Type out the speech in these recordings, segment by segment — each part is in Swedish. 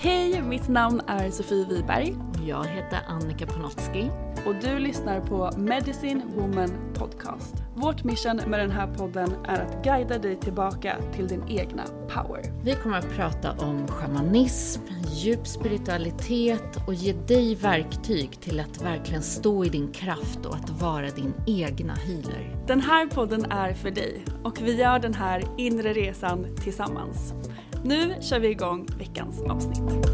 Hej, mitt namn är Sofie Wiberg Jag heter Annika Panotski. och du lyssnar på Medicine Woman Podcast. Vårt mission med den här podden är att guida dig tillbaka till din egna power. Vi kommer att prata om shamanism, djup spiritualitet och ge dig verktyg till att verkligen stå i din kraft och att vara din egna healer. Den här podden är för dig och vi gör den här inre resan tillsammans. Nu kör vi igång veckans avsnitt.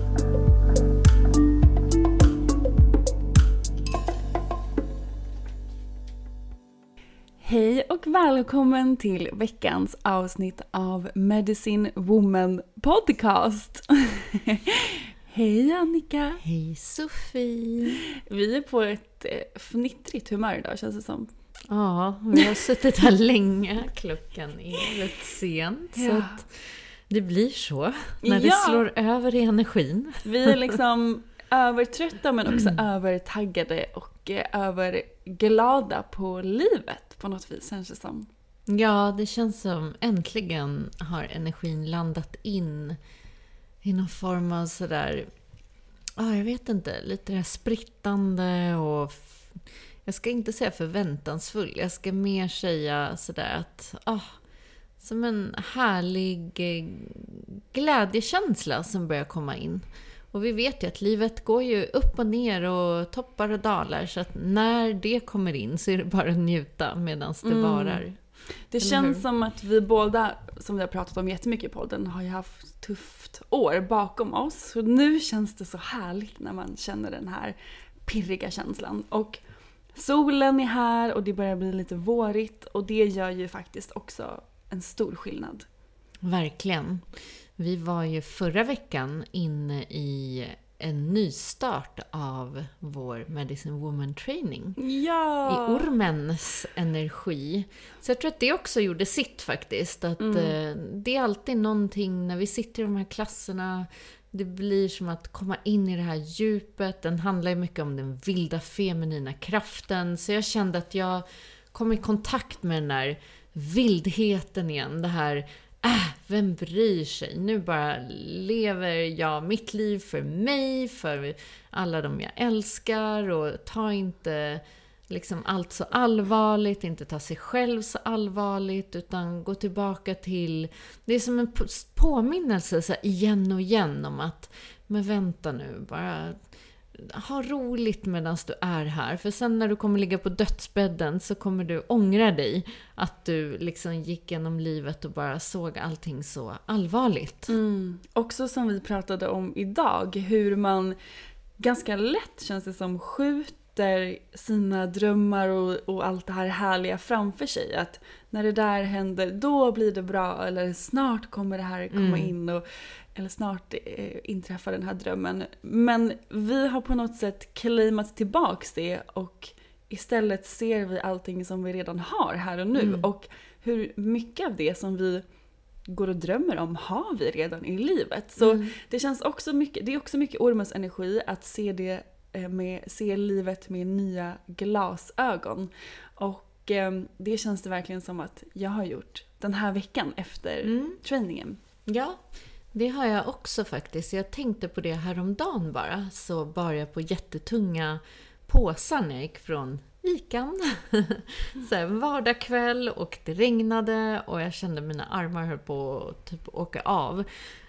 Hej och välkommen till veckans avsnitt av Medicine Woman Podcast. Hej Annika! Hej Sofie! Vi är på ett eh, fnittrigt humör idag känns det som. Ja, vi har suttit här länge. Klockan är rätt sent. Så Ja. att det blir så när det Ja. slår över i energin. Vi är liksom övertrötta men också övertaggade och eh, överglada på livet på något vis känns det som. Ja, det känns som äntligen har energin landat in i någon form av sådär, ja jag vet inte, lite det här sprittande och jag ska inte säga förväntansfull, jag ska mer säga sådär att, ah, som en härlig eh, glädjekänsla som börjar komma in. Och vi vet ju att livet går ju upp och ner och toppar och dalar så att när det kommer in så är det bara att njuta medan det varar. Det Eller känns hur? som att vi båda, som vi har pratat om jättemycket i podden, har ju haft tufft år bakom oss. Så nu känns det så härligt när man känner den här pirriga känslan. Och solen är här och det börjar bli lite vårigt och det gör ju faktiskt också en stor skillnad. Verkligen. Vi var ju förra veckan inne i en nystart av vår Medicine Woman Training. Ja! I ormens energi. Så jag tror att det också gjorde sitt faktiskt. Att eh, det är alltid någonting när vi sitter i de här klasserna. Det blir som att komma in i det här djupet. Den handlar ju mycket om den vilda feminina kraften. Så jag kände att jag kom i kontakt med den där vildheten igen. Det här, äh, vem bryr sig? Nu bara lever jag mitt liv för mig, för alla de jag älskar och ta inte liksom allt så allvarligt, inte ta sig själv så allvarligt, utan gå tillbaka till... Det är som en påminnelse så här, igen och igen om att, men vänta nu, bara ha roligt medan du är här. För sen när du kommer ligga på dödsbädden så kommer du ångra dig att du liksom gick genom livet och bara såg allting så allvarligt. Mm. Också som vi pratade om idag, hur man ganska lätt känns det som skjuter sätter sina drömmar och, och allt det här härliga framför sig. Att när det där händer, då blir det bra. Eller snart kommer det här komma Mm. in. Och, eller snart eh, inträffar den här drömmen. Men vi har på något sätt claimat tillbaks det och istället ser vi allting som vi redan har här och nu. Mm. Och hur mycket av det som vi går och drömmer om har vi redan i livet. Så Mm. det känns också mycket, det är också mycket ormens energi att se det med, se livet med nya glasögon. Och eh, det känns det verkligen som att jag har gjort den här veckan efter Mm. träningen. Ja, det har jag också faktiskt. Jag tänkte på det häromdagen bara. Så bar jag på jättetunga påsar när jag gick från Ican. så här, en vardagskväll och det regnade och jag kände mina armar höll på att typ åka av.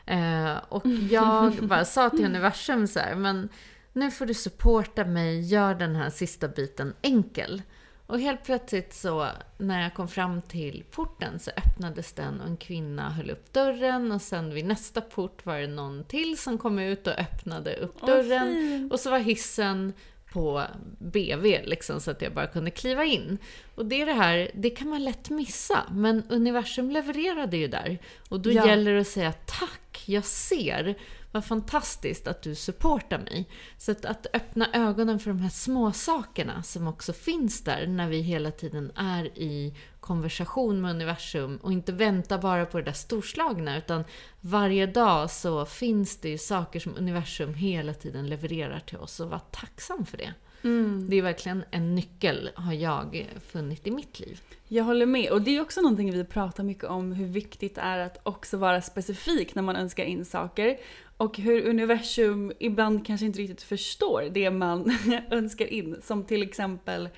Eh, och jag bara sa till universum så här, men nu får du supporta mig, gör den här sista biten enkel. Och helt plötsligt så, när jag kom fram till porten så öppnades den och en kvinna höll upp dörren och sen vid nästa port var det någon till som kom ut och öppnade upp dörren. fint. och så var hissen på BV liksom så att jag bara kunde kliva in. Och det är det här, det kan man lätt missa, men universum levererade ju där. Och då Ja. gäller det att säga tack, jag ser. Vad fantastiskt att du supportar mig. Så att, att öppna ögonen för de här små sakerna som också finns där när vi hela tiden är i konversation med universum och inte vänta bara på det där storslagna utan varje dag så finns det ju saker som universum hela tiden levererar till oss och var tacksam för det. Mm. Det är verkligen en nyckel har jag funnit i mitt liv. Jag håller med. Och det är också någonting vi pratar mycket om, hur viktigt det är att också vara specifik när man önskar in saker. Och hur universum ibland kanske inte riktigt förstår det man önskar in. Som till exempel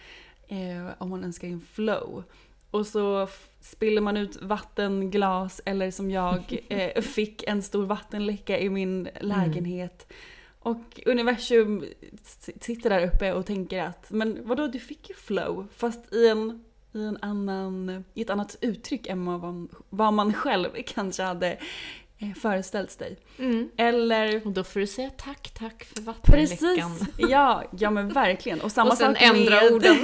eh, om man önskar in flow. Och så spiller man ut vattenglas eller som jag eh, fick en stor vattenläcka i min lägenhet. Och universum sitter där uppe och tänker att men vadå du fick ju flow fast i en i, en annan, i ett annat uttryck än vad man, vad man själv kanske hade eh, föreställt sig. Eller Och då får du säga tack, tack för vattenläckan. Precis! Ja, ja men verkligen. Och samma Och sen sak ändra med, orden.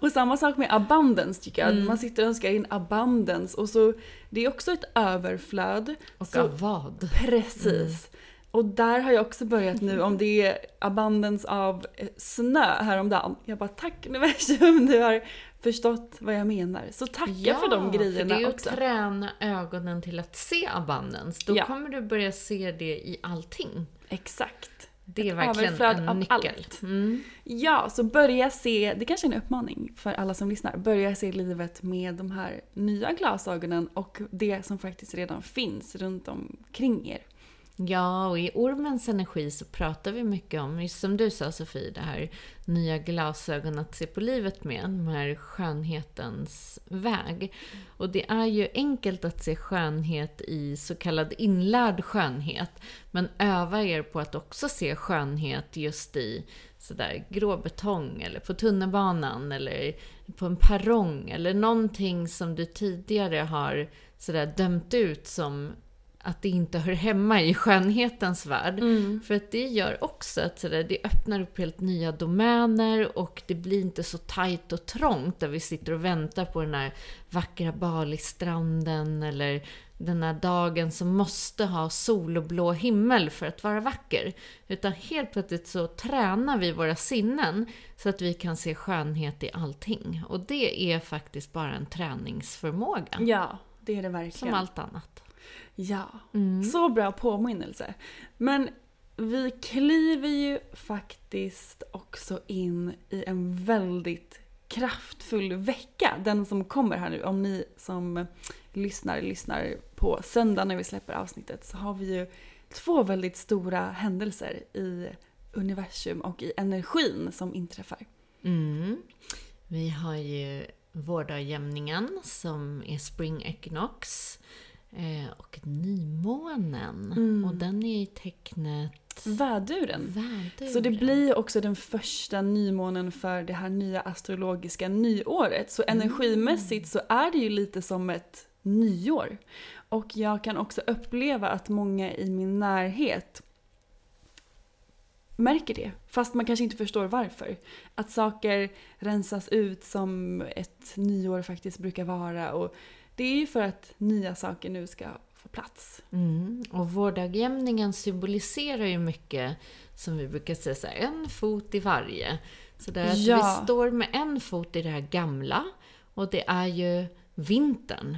och samma sak med abundance tycker jag. Mm. Man sitter och önskar in abundance och så det är också ett överflöd. Och Så- av vad? Precis. Och där har jag också börjat nu om det är abundance av eh, snö häromdagen. Jag bara tack universum, du har förstått vad jag menar. Så tacka för de för grejerna det är också. att träna ögonen till att se abundance. Då Ja. kommer du börja se det i allting. Exakt. Det är Ett verkligen en nyckel. allt. Mm. Ja, så börja se, det kanske är en uppmaning för alla som lyssnar, börja se livet med de här nya glasögonen och det som faktiskt redan finns runt omkring er. Ja, och i ormens energi så pratar vi mycket om, just som du sa Sofie, det här nya glasögon att se på livet med, den här skönhetens väg. Och det är ju enkelt att se skönhet i så kallad inlärd skönhet, men öva er på att också se skönhet just i sådär grå betong eller på tunnelbanan eller på en perrong eller någonting som du tidigare har sådär dömt ut som att det inte hör hemma i skönhetens värld. För att det gör också att sådär, det öppnar upp helt nya domäner och det blir inte så tajt och trångt där vi sitter och väntar på den här vackra Balistranden eller den här dagen som måste ha sol och blå himmel för att vara vacker. Utan helt plötsligt så tränar vi våra sinnen så att vi kan se skönhet i allting. Och det är faktiskt bara en träningsförmåga. Ja, det är det Som verkligen. allt annat. Ja, så bra påminnelse. Men vi kliver ju faktiskt också in i en väldigt kraftfull vecka. Den som kommer här nu. Om ni som lyssnar, lyssnar på söndag när vi släpper avsnittet så har vi ju två väldigt stora händelser i universum och i energin som inträffar. Mm. Vi har ju vårdagjämningen som är spring equinox. Eh, och nymånen. Mm. Och den är i tecknet Väduren. väduren. Så det blir också den första nymånen för det här nya astrologiska nyåret. Så energimässigt så är det ju lite som ett nyår. Och jag kan också uppleva att många i min närhet märker det. Fast man kanske inte förstår varför. Att saker rensas ut som ett nyår faktiskt brukar vara. Och det är ju för att nya saker nu ska få plats. Mm. Och vårdagjämningen symboliserar ju mycket, som vi brukar säga, här, en fot i varje. Så det är att Ja. vi står med en fot i det här gamla och det är ju vintern.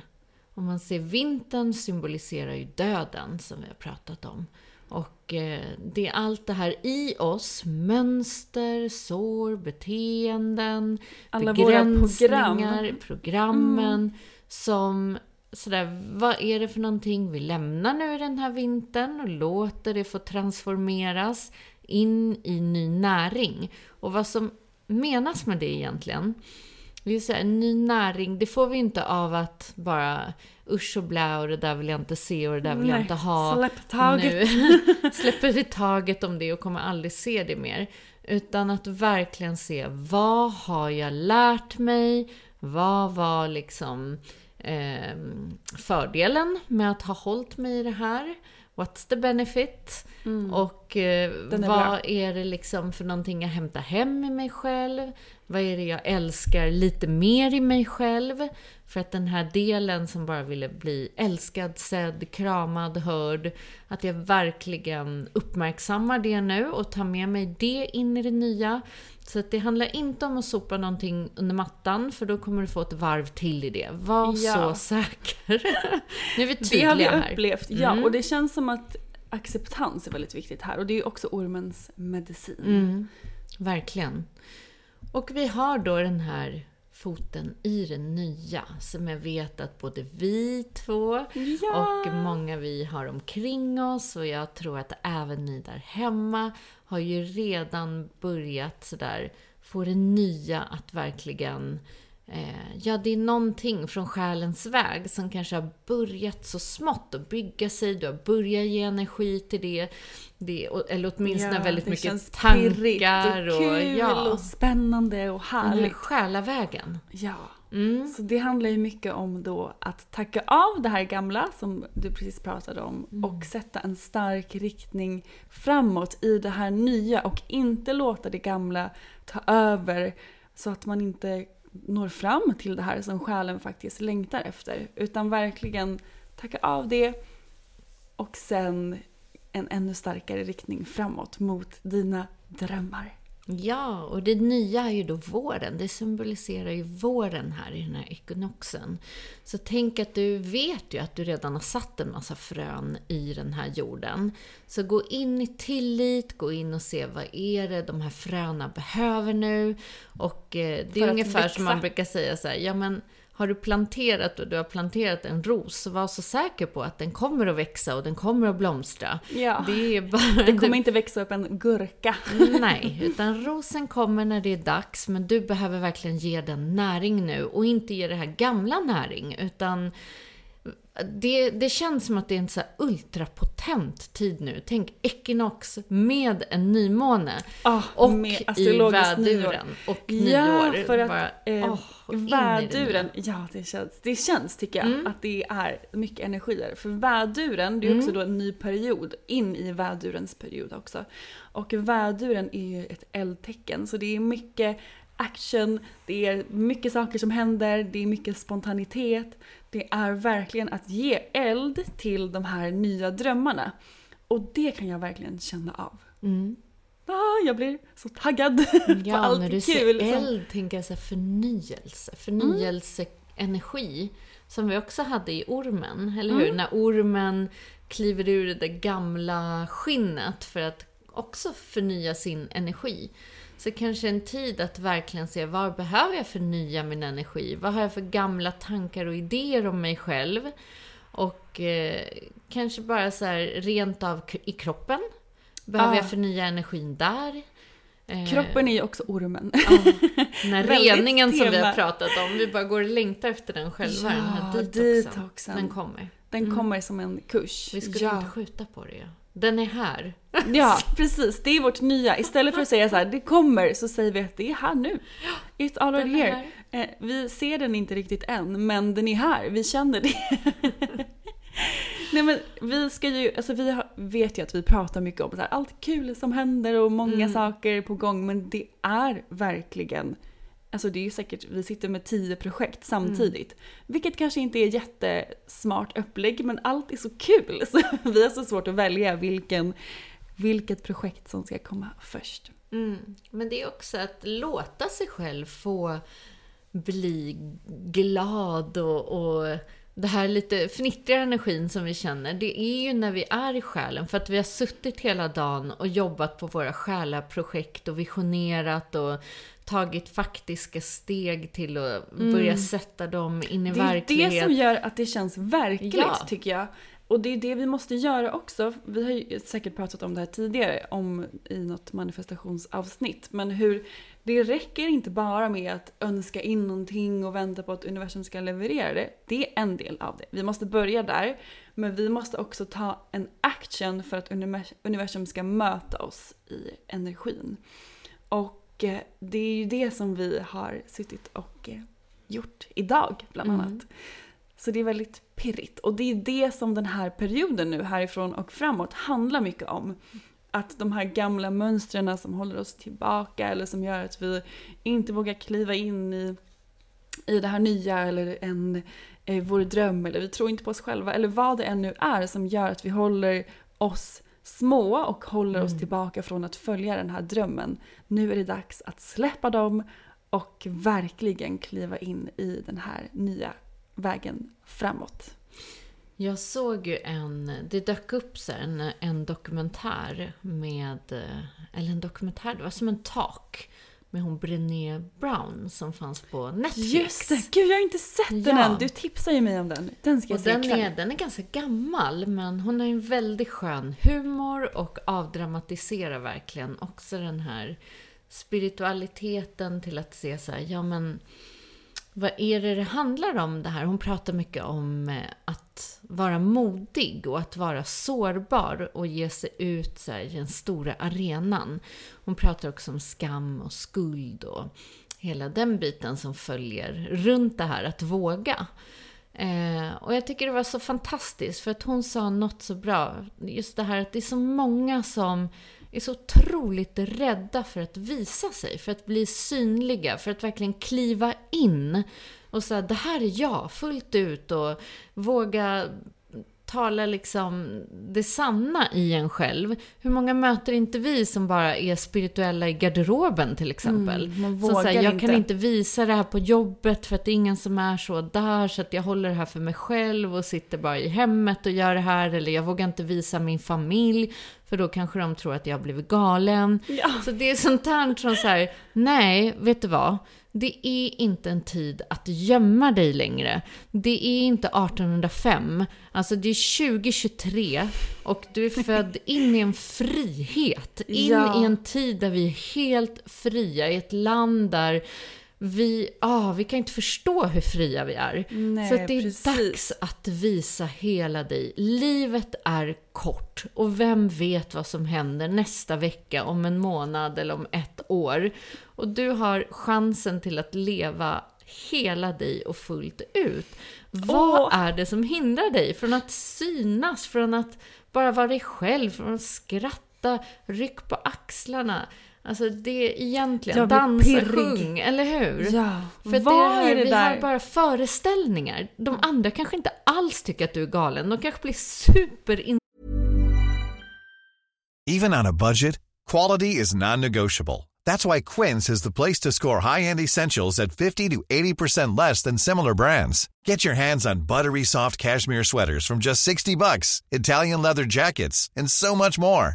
Om man ser vintern symboliserar ju döden som vi har pratat om. Och eh, det är allt det här i oss, mönster, sår, beteenden, Alla våra begränsningar, program. programmen som sådär, vad är det för någonting vi lämnar nu i den här vintern och låter det få transformeras in i ny näring. Och vad som menas med det egentligen, det är så här, ny näring, det får vi inte av att bara usch och blä och det där vill jag inte se och det där vill jag Nej, inte ha. släpp taget. Nu släpper vi taget om det och kommer aldrig se det mer. Utan att verkligen se, vad har jag lärt mig? Vad var liksom eh, fördelen med att ha hållit mig i det här? What's the benefit? Och eh, Mm. Är vad bra. är det liksom för någonting jag hämtar hem i mig själv? Vad är det jag älskar lite mer i mig själv? För att den här delen som bara ville bli älskad, sedd, kramad, hörd. Att jag verkligen uppmärksammar det nu och tar med mig det in i det nya. Så det handlar inte om att sopa någonting under mattan för då kommer du få ett varv till i det. Var Ja. så säker. nu är vi Det tydliga har vi här. upplevt, ja. Mm. Och det känns som att acceptans är väldigt viktigt här. Och det är också ormens medicin. Mm, verkligen. Och vi har då den här foten i det nya som jag vet att både vi två Ja. och många vi har omkring oss och jag tror att även ni där hemma har ju redan börjat sådär få det nya att verkligen ja, det är någonting från själens väg som kanske har börjat så smått att bygga sig. Du har börjat ge energi till det. det och- eller åtminstone Ja, väldigt mycket tankar och kul ja, och spännande och härligt. själavägen. Ja. Mm. Så det handlar ju mycket om då att tacka av det här gamla som du precis pratade om Mm. och sätta en stark riktning framåt i det här nya och inte låta det gamla ta över så att man inte når fram till det här som själen faktiskt längtar efter. Utan verkligen tacka av det och sen en ännu starkare riktning framåt mot dina drömmar. Ja, och det nya är ju då våren. Det symboliserar ju våren här i den här ekinoxen. Så tänk att du vet ju att du redan har satt en massa frön i den här jorden. Så gå in i tillit, gå in och se vad är det de här fröna behöver nu. Och eh, det är ungefär som man växa. brukar säga så här, ja men har du planterat och du har planterat en ros, var så säker på att den kommer att växa och den kommer att blomstra. Ja. Det bara... Det kommer inte växa upp en gurka. Nej, utan rosen kommer när det är dags, men du behöver verkligen ge den näring nu och inte ge det här gamla näring, utan det, det känns som att det är en så ultrapotent tid nu. Tänk ekinox med en nymåne Ah, och i väduren och Ja, nyår. för att Bara, eh, det väduren, ja det känns, det känns tycker jag Mm. att det är mycket energier. För väduren, det är också då en ny period, in i vädurens period också. Och väduren är ju ett eldtecken så det är mycket action, det är mycket saker som händer, det är mycket spontanitet. Det är verkligen att ge eld till de här nya drömmarna. Och det kan jag verkligen känna av. Mm. Ah, jag blir så taggad på Ja, allt när du kul. ser eld tänker jag så här förnyelse, förnyelseenergi. Som vi också hade i ormen, eller hur? När ormen kliver ur det gamla skinnet för att också förnya sin energi. Så kanske en tid att verkligen se var behöver jag förnya min energi? Vad har jag för gamla tankar och idéer om mig själv? Och eh, kanske bara så här rent av i kroppen. Behöver Ah. jag förnya energin där? Eh, Kroppen är ju också ormen. den här reningen som vi har pratat om, vi bara går och längtar efter den själva, den här Ja, detoxen. detoxen. Den kommer. Den kommer som en kurs. Vi skulle ja. inte skjuta på det. Den är här. ja, precis. Det är vårt nya. Istället för att säga så här, det kommer, så säger vi att det är här nu. It's already Den är here. Eh, vi ser den inte riktigt än, men den är här. Vi känner det. Nej men vi ska ju, alltså vi har, vet ju att vi pratar mycket om så här, allt kul som händer och många Mm. saker på gång men det är verkligen Alltså det är ju säkert, vi sitter med tio projekt samtidigt. Vilket kanske inte är jättesmart upplägg men allt är så kul så vi har så svårt att välja vilken, vilket projekt som ska komma först. Mm. Men det är också att låta sig själv få bli glad och, och det här lite fnittriga energin som vi känner, det är ju när vi är i själen. För att vi har suttit hela dagen och jobbat på våra själaprojekt och visionerat och tagit faktiska steg till att börja sätta dem in i Det är verklighet. det som gör att det känns verkligt Ja. tycker jag. Och det är det vi måste göra också. Vi har ju säkert pratat om det här tidigare om, i något manifestationsavsnitt. Men hur det räcker inte bara med att önska in någonting och vänta på att universum ska leverera det. Det är en del av det. Vi måste börja där. Men vi måste också ta en action för att univers- universum ska möta oss i energin. Och det är ju det som vi har suttit och eh, gjort idag bland Mm. annat. Så det är väldigt pirrigt. Och det är det som den här perioden nu härifrån och framåt handlar mycket om. Att de här gamla mönstren som håller oss tillbaka eller som gör att vi inte vågar kliva in i, i det här nya eller en, eh, vår dröm eller vi tror inte på oss själva eller vad det än nu är som gör att vi håller oss små och håller oss tillbaka från att följa den här drömmen. Nu är det dags att släppa dem och verkligen kliva in i den här nya vägen framåt. Jag såg ju en, det dök upp så här en, en dokumentär med, eh, eller en dokumentär, det var som en talk med hon Brené Brown som fanns på Netflix. Just det! Gud, jag har inte sett den Ja. än. Du tipsar ju mig om den. Den ska jag Och se den ikväll. är, den är ganska gammal, men hon har en väldigt skön humor och avdramatiserar verkligen också den här spiritualiteten till att se så här, ja men vad är det det handlar om det här? Hon pratar mycket om eh, att vara modig och att vara sårbar och ge sig ut så här, i den stora arenan. Hon pratar också om skam och skuld och hela den biten som följer runt det här att våga. Eh, och jag tycker det var så fantastiskt för att hon sa något så bra. Just det här att det är så många som är så otroligt rädda för att visa sig, för att bli synliga, för att verkligen kliva in. Och säga det här är jag fullt ut och våga tala liksom det sanna i en själv. Hur många möter inte vi som bara är spirituella i garderoben till exempel? Mm, man som vågar säger, jag inte." kan inte visa det här på jobbet för att det är ingen som är så där så att jag håller det här för mig själv och sitter bara i hemmet och gör det här eller jag vågar inte visa min familj för då kanske de tror att jag har blivit galen. Ja. Så det är sånt här som så här, nej, vet du vad? Det är inte en tid att gömma dig längre. Det är inte 1805. Alltså det är 2023 och du är född in i en frihet. In Ja. i en tid där vi är helt fria, i ett land där vi, ah, vi kan inte förstå hur fria vi är. Nej, så det är precis. dags att visa hela dig. Livet är kort och vem vet vad som händer nästa vecka, om en månad eller om ett år. Och du har chansen till att leva hela dig och fullt ut. Vad Åh. är det som hindrar dig från att synas, från att bara vara dig själv, från att skratta, ryck på axlarna? Alltså det är egentligen dansa, pirrig. sjung, eller hur? Ja, För vad det här, är det vi där? har bara föreställningar. De andra kanske inte alls tycker att du är galen. De kanske blir super Even on a budget, quality is non-negotiable. That's why Quince is the place to score high-end essentials at 50 to 80% less than similar brands. Get your hands on buttery soft cashmere sweaters from just 60 bucks, Italian leather jackets, and so much more.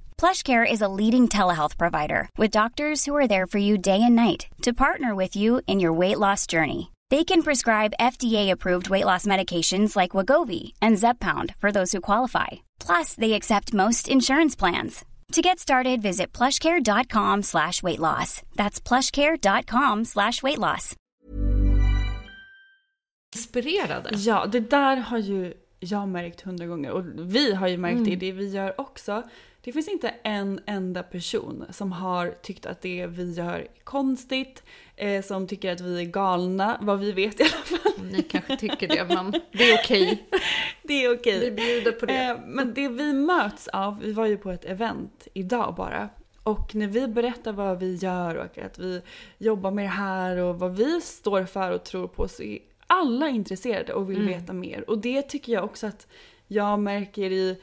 PlushCare is a leading telehealth provider with doctors who are there for you day and night to partner with you in your weight loss journey. They can prescribe FDA-approved weight loss medications like Wagovi and Zepbound for those who qualify. Plus, they accept most insurance plans. To get started, visit plushcare.com slash weight loss. That's plushcare.com slash weight loss. Inspirerade. Ja, det där har ju jag märkt hundra gånger och vi har ju märkt det mm. det vi gör också. Det finns inte en enda person som har tyckt att det vi gör är konstigt, eh, som tycker att vi är galna, vad vi vet i alla fall. Ni kanske tycker det, men det är okej. Det är okej. Vi bjuder på det. Eh, men det vi möts av, vi var ju på ett event idag bara. Och när vi berättar vad vi gör och att vi jobbar med det här och vad vi står för och tror på så är alla intresserade och vill Mm. veta mer. Och det tycker jag också att jag märker i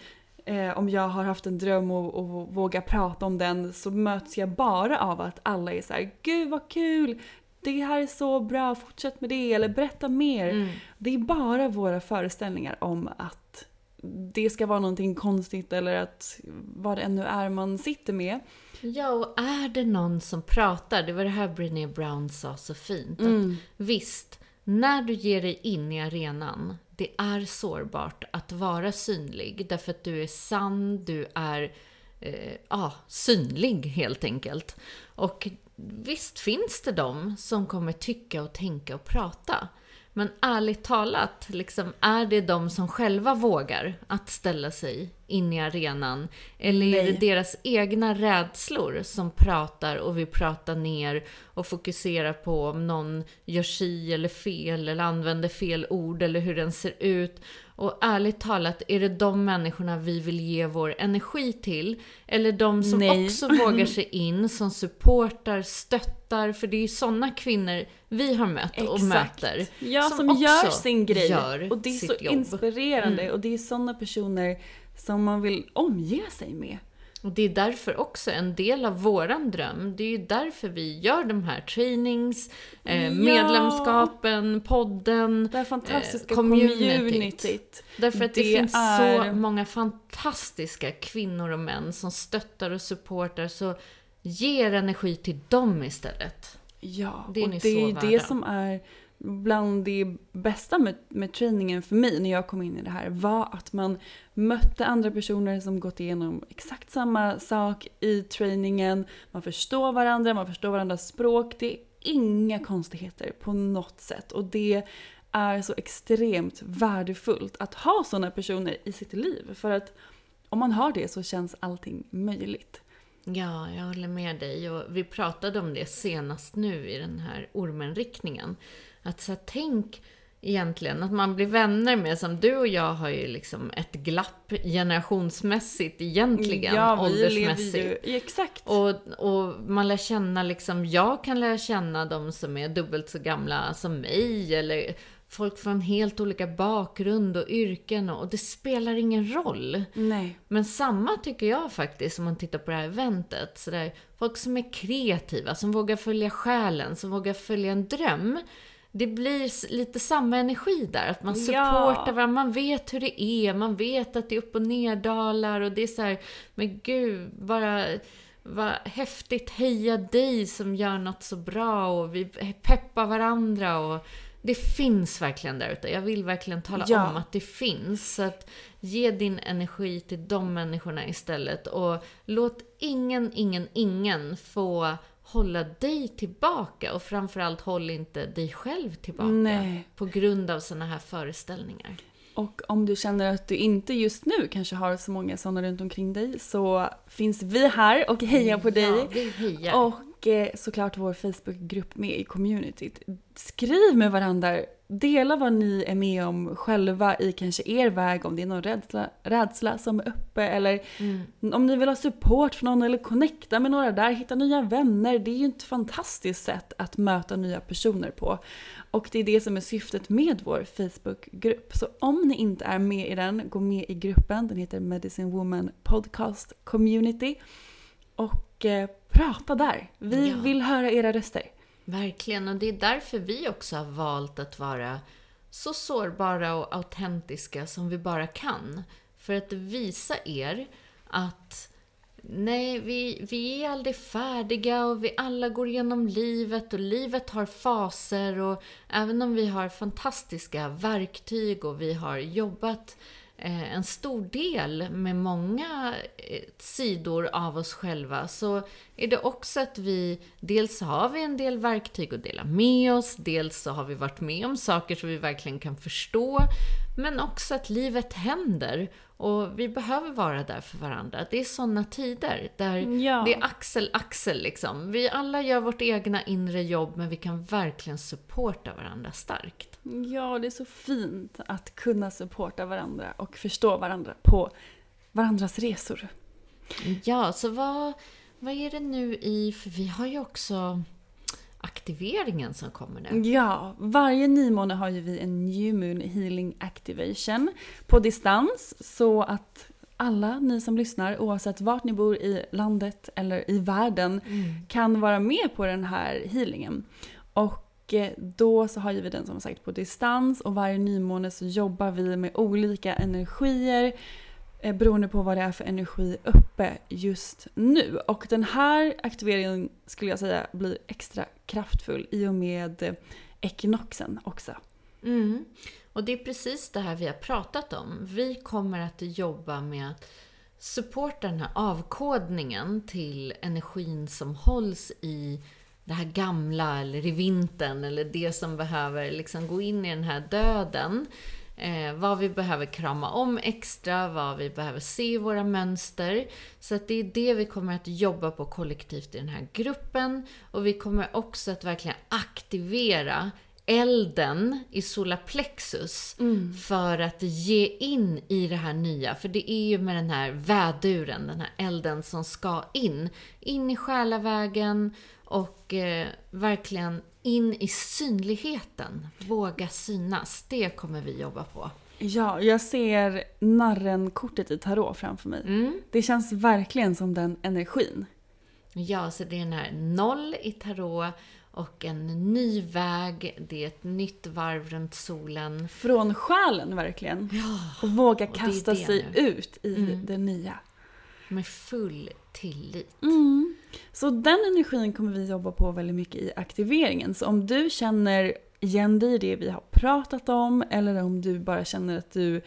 eh, om jag har haft en dröm och, och vågar prata om den så möts jag bara av att alla är så här: Gud vad kul! Det här är så bra, fortsätt med det eller berätta mer. Mm. Det är bara våra föreställningar om att det ska vara någonting konstigt eller att vad det ännu är man sitter med. Ja, och är det någon som pratar, det var det här Brené Brown sa så fint. Att visst, när du ger dig in i arenan, det är sårbart att vara synlig. Därför att du är sann, du är eh, ah, synlig helt enkelt. Och visst finns det de som kommer tycka och tänka och prata. Men ärligt talat, liksom, är det de som själva vågar att ställa sig in i arenan? Eller är det Nej. deras egna rädslor som pratar och vill prata ner och fokusera på om någon gör si eller fel eller använder fel ord eller hur den ser ut? Och ärligt talat, är det de människorna vi vill ge vår energi till? Eller de som Nej. också vågar sig in, som supportar, stöttar? För det är ju sådana kvinnor vi har mött och möter. Ja, som, också gör sin grej. gör och det är så jobb. Mm. inspirerande och det är sådana personer som man vill omge sig med. Och det är därför också en del av våran dröm, det är ju därför vi gör de här trainings, eh, Ja. medlemskapen, podden, Det här fantastiska eh, communityt. Därför att det, Det finns är- så många fantastiska kvinnor och män som stöttar och supportar, så ger energi till dem istället. Ja, Det är och det är ju det som är bland det bästa med, med träningen för mig när jag kom in i det här var att man mötte andra personer som gått igenom exakt samma sak i träningen. Man förstår varandra, man förstår varandras språk. Det är inga konstigheter på något sätt och det är så extremt värdefullt att ha sådana personer i sitt liv för att om man har det så känns allting möjligt. Ja, jag håller med dig. Och vi pratade om det senast nu i den här ormenriktningen. Att så här, tänk egentligen att man blir vänner med, som du och jag har ju liksom ett glapp generationsmässigt egentligen, ja, åldersmässigt. ju... Exakt. Och, och man lär känna liksom, jag kan lära känna de som är dubbelt så gamla som mig, eller folk från helt olika bakgrund och yrken, och det spelar ingen roll. Nej. Men samma tycker jag faktiskt om man tittar på det här eventet. Så där, folk som är kreativa, som vågar följa själen, som vågar följa en dröm. Det blir lite samma energi där, att man Ja. supportar varandra, man vet hur det är, man vet att det är upp och nerdalar och det är så här, men gud, bara vad häftigt, heja dig som gör något så bra och vi peppar varandra och det finns verkligen där ute. Jag vill verkligen tala Ja. om att det finns. Så att ge din energi till de människorna istället och låt ingen, ingen, ingen få hålla dig tillbaka och framförallt håll inte dig själv tillbaka Nej. på grund av sådana här föreställningar. Och om du känner att du inte just nu kanske har så många sådana runt omkring dig så finns vi här och hejar på dig. Ja, vi hejar. Och eh, såklart vår Facebookgrupp med i communityt. Skriv med varandra, dela vad ni är med om själva i kanske er väg, om det är någon rädsla, rädsla som är uppe eller om ni vill ha support från någon eller connecta med några där, hitta nya vänner. Det är ju ett fantastiskt sätt att möta nya personer på. Och det är det som är syftet med vår Facebookgrupp. Så om ni inte är med i den, gå med i gruppen. Den heter Medicine Woman Podcast Community. Och eh, prata där. Vi Ja. vill höra era röster. Verkligen, och det är därför vi också har valt att vara så sårbara och autentiska som vi bara kan. För att visa er att nej, vi, vi är aldrig färdiga och vi alla går igenom livet och livet har faser och även om vi har fantastiska verktyg och vi har jobbat Eh, en stor del med många eh, sidor av oss själva så är det också att vi, dels har vi en del verktyg att dela med oss, dels så har vi varit med om saker som vi verkligen kan förstå, men också att livet händer och vi behöver vara där för varandra. Det är sådana tider där Ja. det är axel, axel liksom. Vi alla gör vårt egna inre jobb, men vi kan verkligen supporta varandra starkt. Ja, det är så fint att kunna supporta varandra och förstå varandra på varandras resor. Ja, så vad, vad är det nu i, för vi har ju också aktiveringen som kommer nu. Ja, varje nymåne har ju vi en New Moon Healing Activation på distans så att alla ni som lyssnar, oavsett vart ni bor i landet eller i världen, kan vara med på den här healingen. Och eh, då så har ju vi den som sagt på distans och varje nymåne så jobbar vi med olika energier Eh, beroende på vad det är för energi uppe just nu. Och den här aktiveringen skulle jag säga blir extra kraftfull i och med eh, ekinoxen också. Mm. Och det är precis det här vi har pratat om. Vi kommer att jobba med att supporta den här avkodningen till energin som hålls i det här gamla eller i vintern eller det som behöver liksom gå in i den här döden. Eh, vad vi behöver krama om extra, vad vi behöver se i våra mönster. Så att det är det vi kommer att jobba på kollektivt i den här gruppen. Och vi kommer också att verkligen aktivera elden i solarplexus för att ge in i det här nya. För det är ju med den här väduren, den här elden som ska in. In i själavägen och eh, verkligen in i synligheten. Våga synas. Det kommer vi jobba på. Ja, jag ser narren-kortet i tarot framför mig. Mm. Det känns verkligen som den energin. Ja, så det är den här noll i tarot och en ny väg. Det är ett nytt varv runt solen. Från själen verkligen. och våga och det kasta det sig nu. ut i Mm. det nya. Med full tillit. Mm. Så den energin kommer vi jobba på väldigt mycket i aktiveringen. Så om du känner igen dig i det vi har pratat om eller om du bara känner att du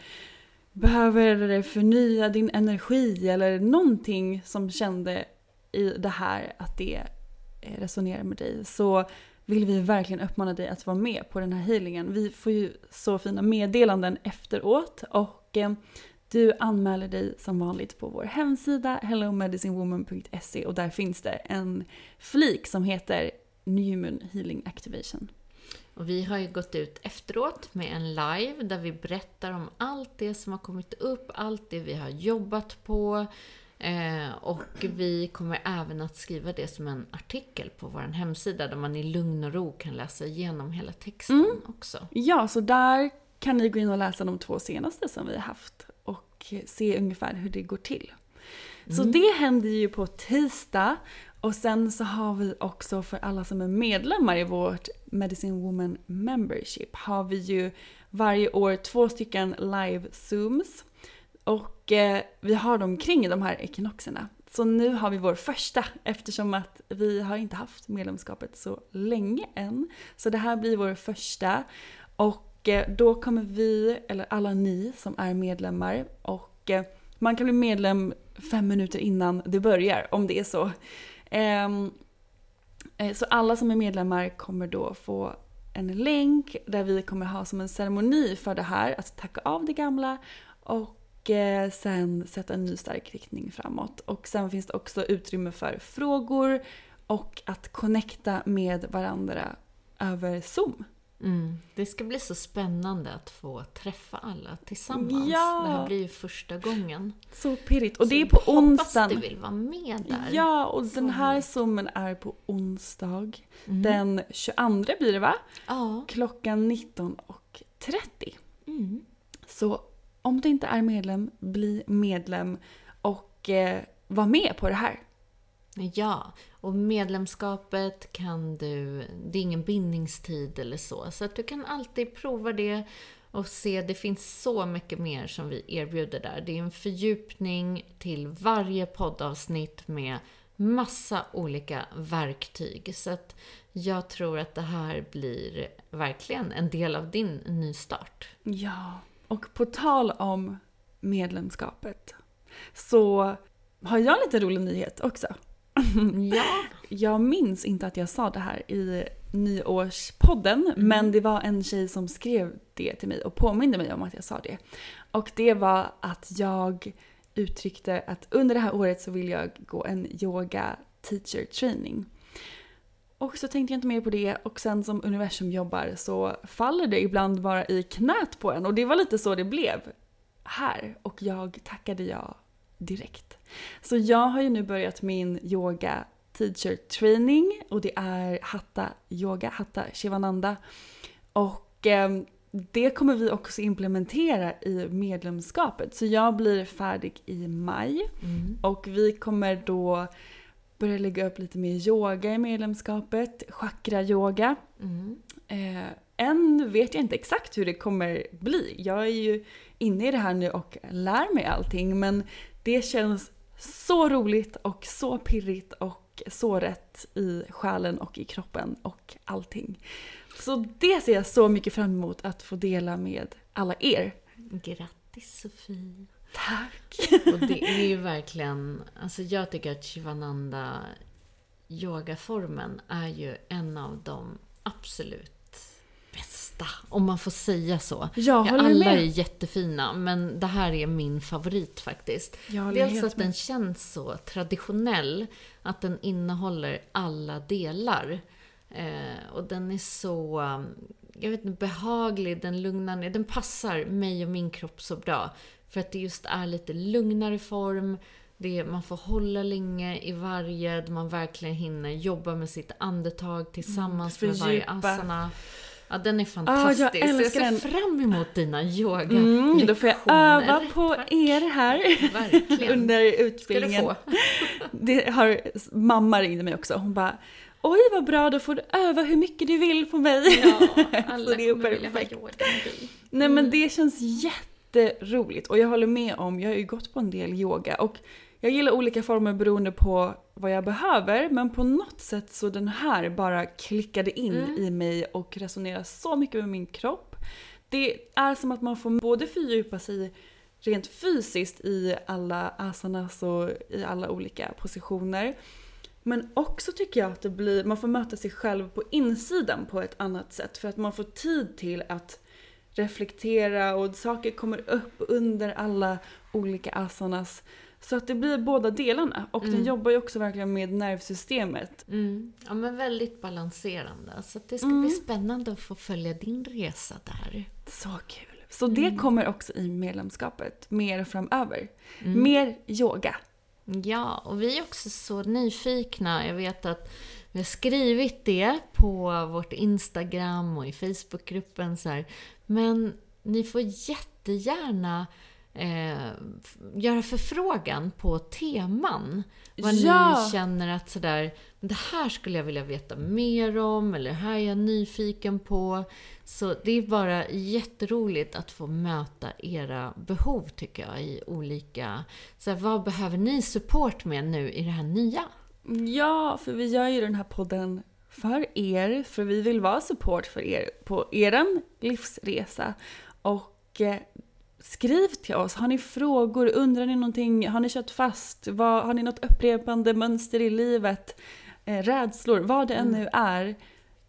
behöver förnya din energi eller någonting som kände i det här att det resonerar med dig så vill vi verkligen uppmana dig att vara med på den här healingen. Vi får ju så fina meddelanden efteråt och eh, du anmäler dig som vanligt på vår hemsida hellomedicinewoman.se och där finns det en flik som heter New Moon Healing Activation. Och vi har ju gått ut efteråt med en live där vi berättar om allt det som har kommit upp, allt det vi har jobbat på. Eh, och vi kommer även att skriva det som en artikel på vår hemsida där man i lugn och ro kan läsa igenom hela texten också. Ja, så där kan ni gå in och läsa de två senaste som vi har haft och se ungefär hur det går till. Så det händer ju på tisdag och sen så har vi också för alla som är medlemmar i vårt Medicine Woman Membership har vi ju varje år två stycken live zooms och eh, vi har dem kring de här ekinoxerna. Så nu har vi vår första eftersom att vi har inte haft medlemskapet så länge än. Så det här blir vår första. Och Eh, då kommer vi, eller alla ni som är medlemmar, och eh, man kan bli medlem fem minuter innan det börjar om det är så. Ehm, eh, så alla som är medlemmar kommer då få en länk där vi kommer ha som en ceremoni för det här, att tacka av det gamla och sen sätta en ny stark riktning framåt. Och sen finns det också utrymme för frågor och att connecta med varandra över Zoom. Mm. Det ska bli så spännande att få träffa alla tillsammans. Ja. Det här blir ju första gången. Så pirrigt. Och det är Så på Hoppas onsdagen. du vill vara med där. Ja, och Så den här zoomen är på onsdag. Mm. Den 22 blir det va? Ja. Klockan 19.30. Mm. Så om du inte är medlem, bli medlem och eh, var med på det här. Ja, och medlemskapet kan du... Det är ingen bindningstid eller så. Så att du kan alltid prova det och se. Det finns så mycket mer som vi erbjuder där. Det är en fördjupning till varje poddavsnitt med massa olika verktyg. Så att jag tror att det här blir verkligen en del av din nystart. Ja, och på tal om medlemskapet så har jag lite rolig nyhet också. Ja. Jag minns inte att jag sa det här i nyårspodden, Mm. men det var en tjej som skrev det till mig och påminde mig om att jag sa det. Och det var att jag uttryckte att under det här året så vill jag gå en yoga teacher training. Och så tänkte jag inte mer på det och sen som universum jobbar så faller det ibland bara i knät på en och det var lite så det blev här och jag tackade ja direkt. Så jag har ju nu börjat min yoga teacher training och det är Hatta yoga, Hatta Shivananda. Och eh, det kommer vi också implementera i medlemskapet. Så jag blir färdig i maj Mm. och vi kommer då börja lägga upp lite mer yoga i medlemskapet, chakra-yoga. Mm. Eh, än vet jag inte exakt hur det kommer bli. Jag är ju inne i det här nu och lär mig allting men det känns så roligt och så pirrigt och så rätt i själen och i kroppen och allting. Så det ser jag så mycket fram emot att få dela med alla er. Grattis Sofie. Tack! Och det är ju verkligen, alltså jag tycker att Shivananda yogaformen är ju en av de absolut bästa, om man får säga så. Jag håller alla med. är jättefina, men det här är min favorit faktiskt. Jag Dels att den känns så traditionell, att den innehåller alla delar. Eh, och den är så, um, jag vet inte, behaglig, den lugnar ner, den passar mig och min kropp så bra. För att det just är lite lugnare form, det man får hålla länge i varje, man verkligen hinner jobba med sitt andetag tillsammans med varje asana. Ja, den är Ah, fantastisk. jag älskar ser den. fram emot dina yoga Mm, då får jag öva på Tack. er här under Ska du utbildningen. få. Det har mamma ringde mig också. Hon bara Oj vad bra, då får du öva hur mycket du vill på mig. Ja, alla det är kommer vilja ha perfekt. yoga dig. Nej Mm. men det känns jätteroligt och jag håller med om, jag har ju gått på en del yoga och jag gillar olika former beroende på vad jag behöver men på något sätt så den här bara klickade in Mm. i mig och resonerar så mycket med min kropp. Det är som att man får både fördjupa sig rent fysiskt i alla asanas och i alla olika positioner. Men också tycker jag att det blir, man får möta sig själv på insidan på ett annat sätt för att man får tid till att reflektera och saker kommer upp under alla olika asanas. Så att det blir båda delarna och den jobbar ju också verkligen med nervsystemet. Mm. Ja, men väldigt balanserande. Så det ska Mm. bli spännande att få följa din resa där. Så kul! Så det kommer också i medlemskapet mer framöver. Mm. Mer yoga. Ja, och vi är också så nyfikna. Jag vet att vi har skrivit det på vårt Instagram och i Facebookgruppen. Så här. Men ni får jättegärna eh, göra förfrågan på teman. Vad Ja. ni känner att sådär, det här skulle jag vilja veta mer om, eller det här är jag nyfiken på. Så det är bara jätteroligt att få möta era behov tycker jag i olika... Så här, vad behöver ni support med nu i det här nya? Ja, för vi gör ju den här podden för er, för vi vill vara support för er på eran livsresa. Och eh, skriv till oss, har ni frågor, undrar ni någonting, har ni kört fast, vad, har ni något upprepande mönster i livet, eh, rädslor, vad det än nu är.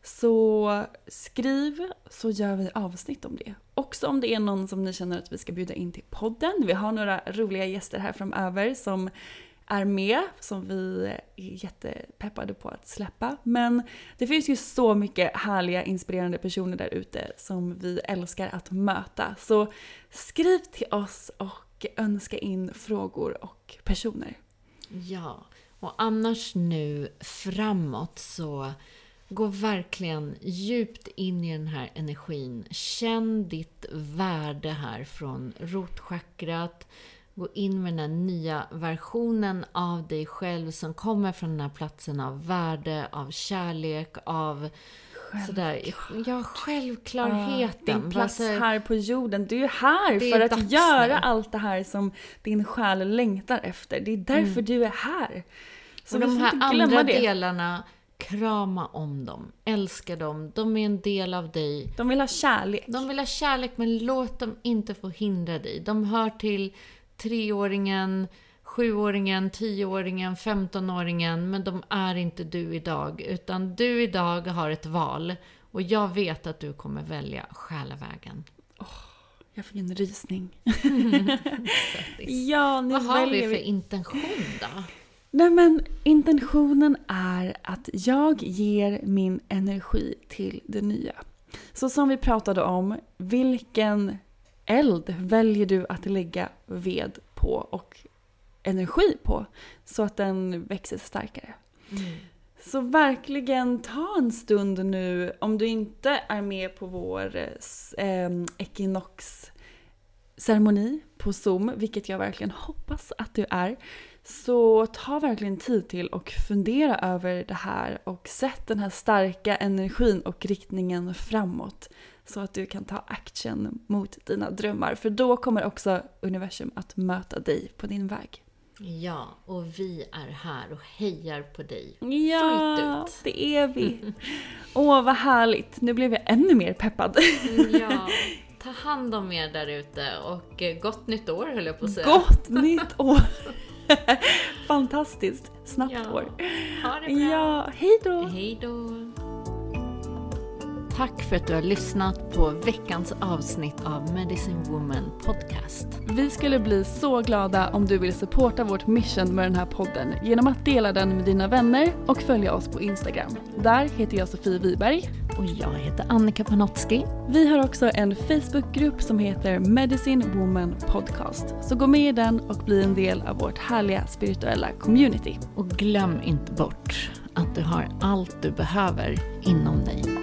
Så skriv så gör vi avsnitt om det. Också om det är någon som ni känner att vi ska bjuda in till podden. Vi har några roliga gäster här framöver som är med, som vi är jättepeppade på att släppa. Men det finns ju så mycket härliga, inspirerande personer där ute som vi älskar att möta. Så skriv till oss och önska in frågor och personer. Ja, och annars nu framåt så gå verkligen djupt in i den här energin. Känn ditt värde här från rotchakrat. Gå in med den här nya versionen av dig själv som kommer från den här platsen av värde, av kärlek, av sådär, ja, självklarheten. Din plats så här- på jorden. Du är här är för att göra nu. allt det här som din själ längtar efter. Det är därför du är här. Så och de här andra det. delarna krama om dem, älska dem, de är en del av dig. De vill ha kärlek. De vill ha kärlek, men låt dem inte få hindra dig. De hör till treåringen, sjuåringen, tioåringen, femtonåringen, men de är inte du idag. Utan du idag har ett val. Och jag vet att du kommer välja själavägen. Jag fick en rysning. Ja, nu Vad har vi för intention då? Nej men intentionen är att jag ger min energi till det nya. Så som vi pratade om, vilken eld väljer du att lägga ved på och energi på så att den växer starkare? Så verkligen ta en stund nu om du inte är med på vår eh, equinox ceremoni på Zoom, vilket jag verkligen hoppas att du är. Så ta verkligen tid till och fundera över det här och sätt den här starka energin och riktningen framåt. Så att du kan ta action mot dina drömmar. För då kommer också universum att möta dig på din väg. Ja, och vi är här och hejar på dig. Ja, Fullt ut. det är vi. Åh, vad härligt. Nu blev jag ännu mer peppad. Ja, ta hand om er där ute och eh, gott nytt år höll jag på att säga. Gott nytt år! Fantastiskt snabbt Ja. år. Ha det bra. Ja, hej då! Hej då! Tack för att du har lyssnat på veckans avsnitt av Medicine Woman Podcast. Vi skulle bli så glada om du vill supporta vårt mission med den här podden genom att dela den med dina vänner och följa oss på Instagram. Där heter jag Sofie Wiberg. Och jag heter Annika Panotski. Vi har också en Facebookgrupp som heter Medicine Woman Podcast. Så gå med i den och bli en del av vårt härliga spirituella community. Och glöm inte bort att du har allt du behöver inom dig.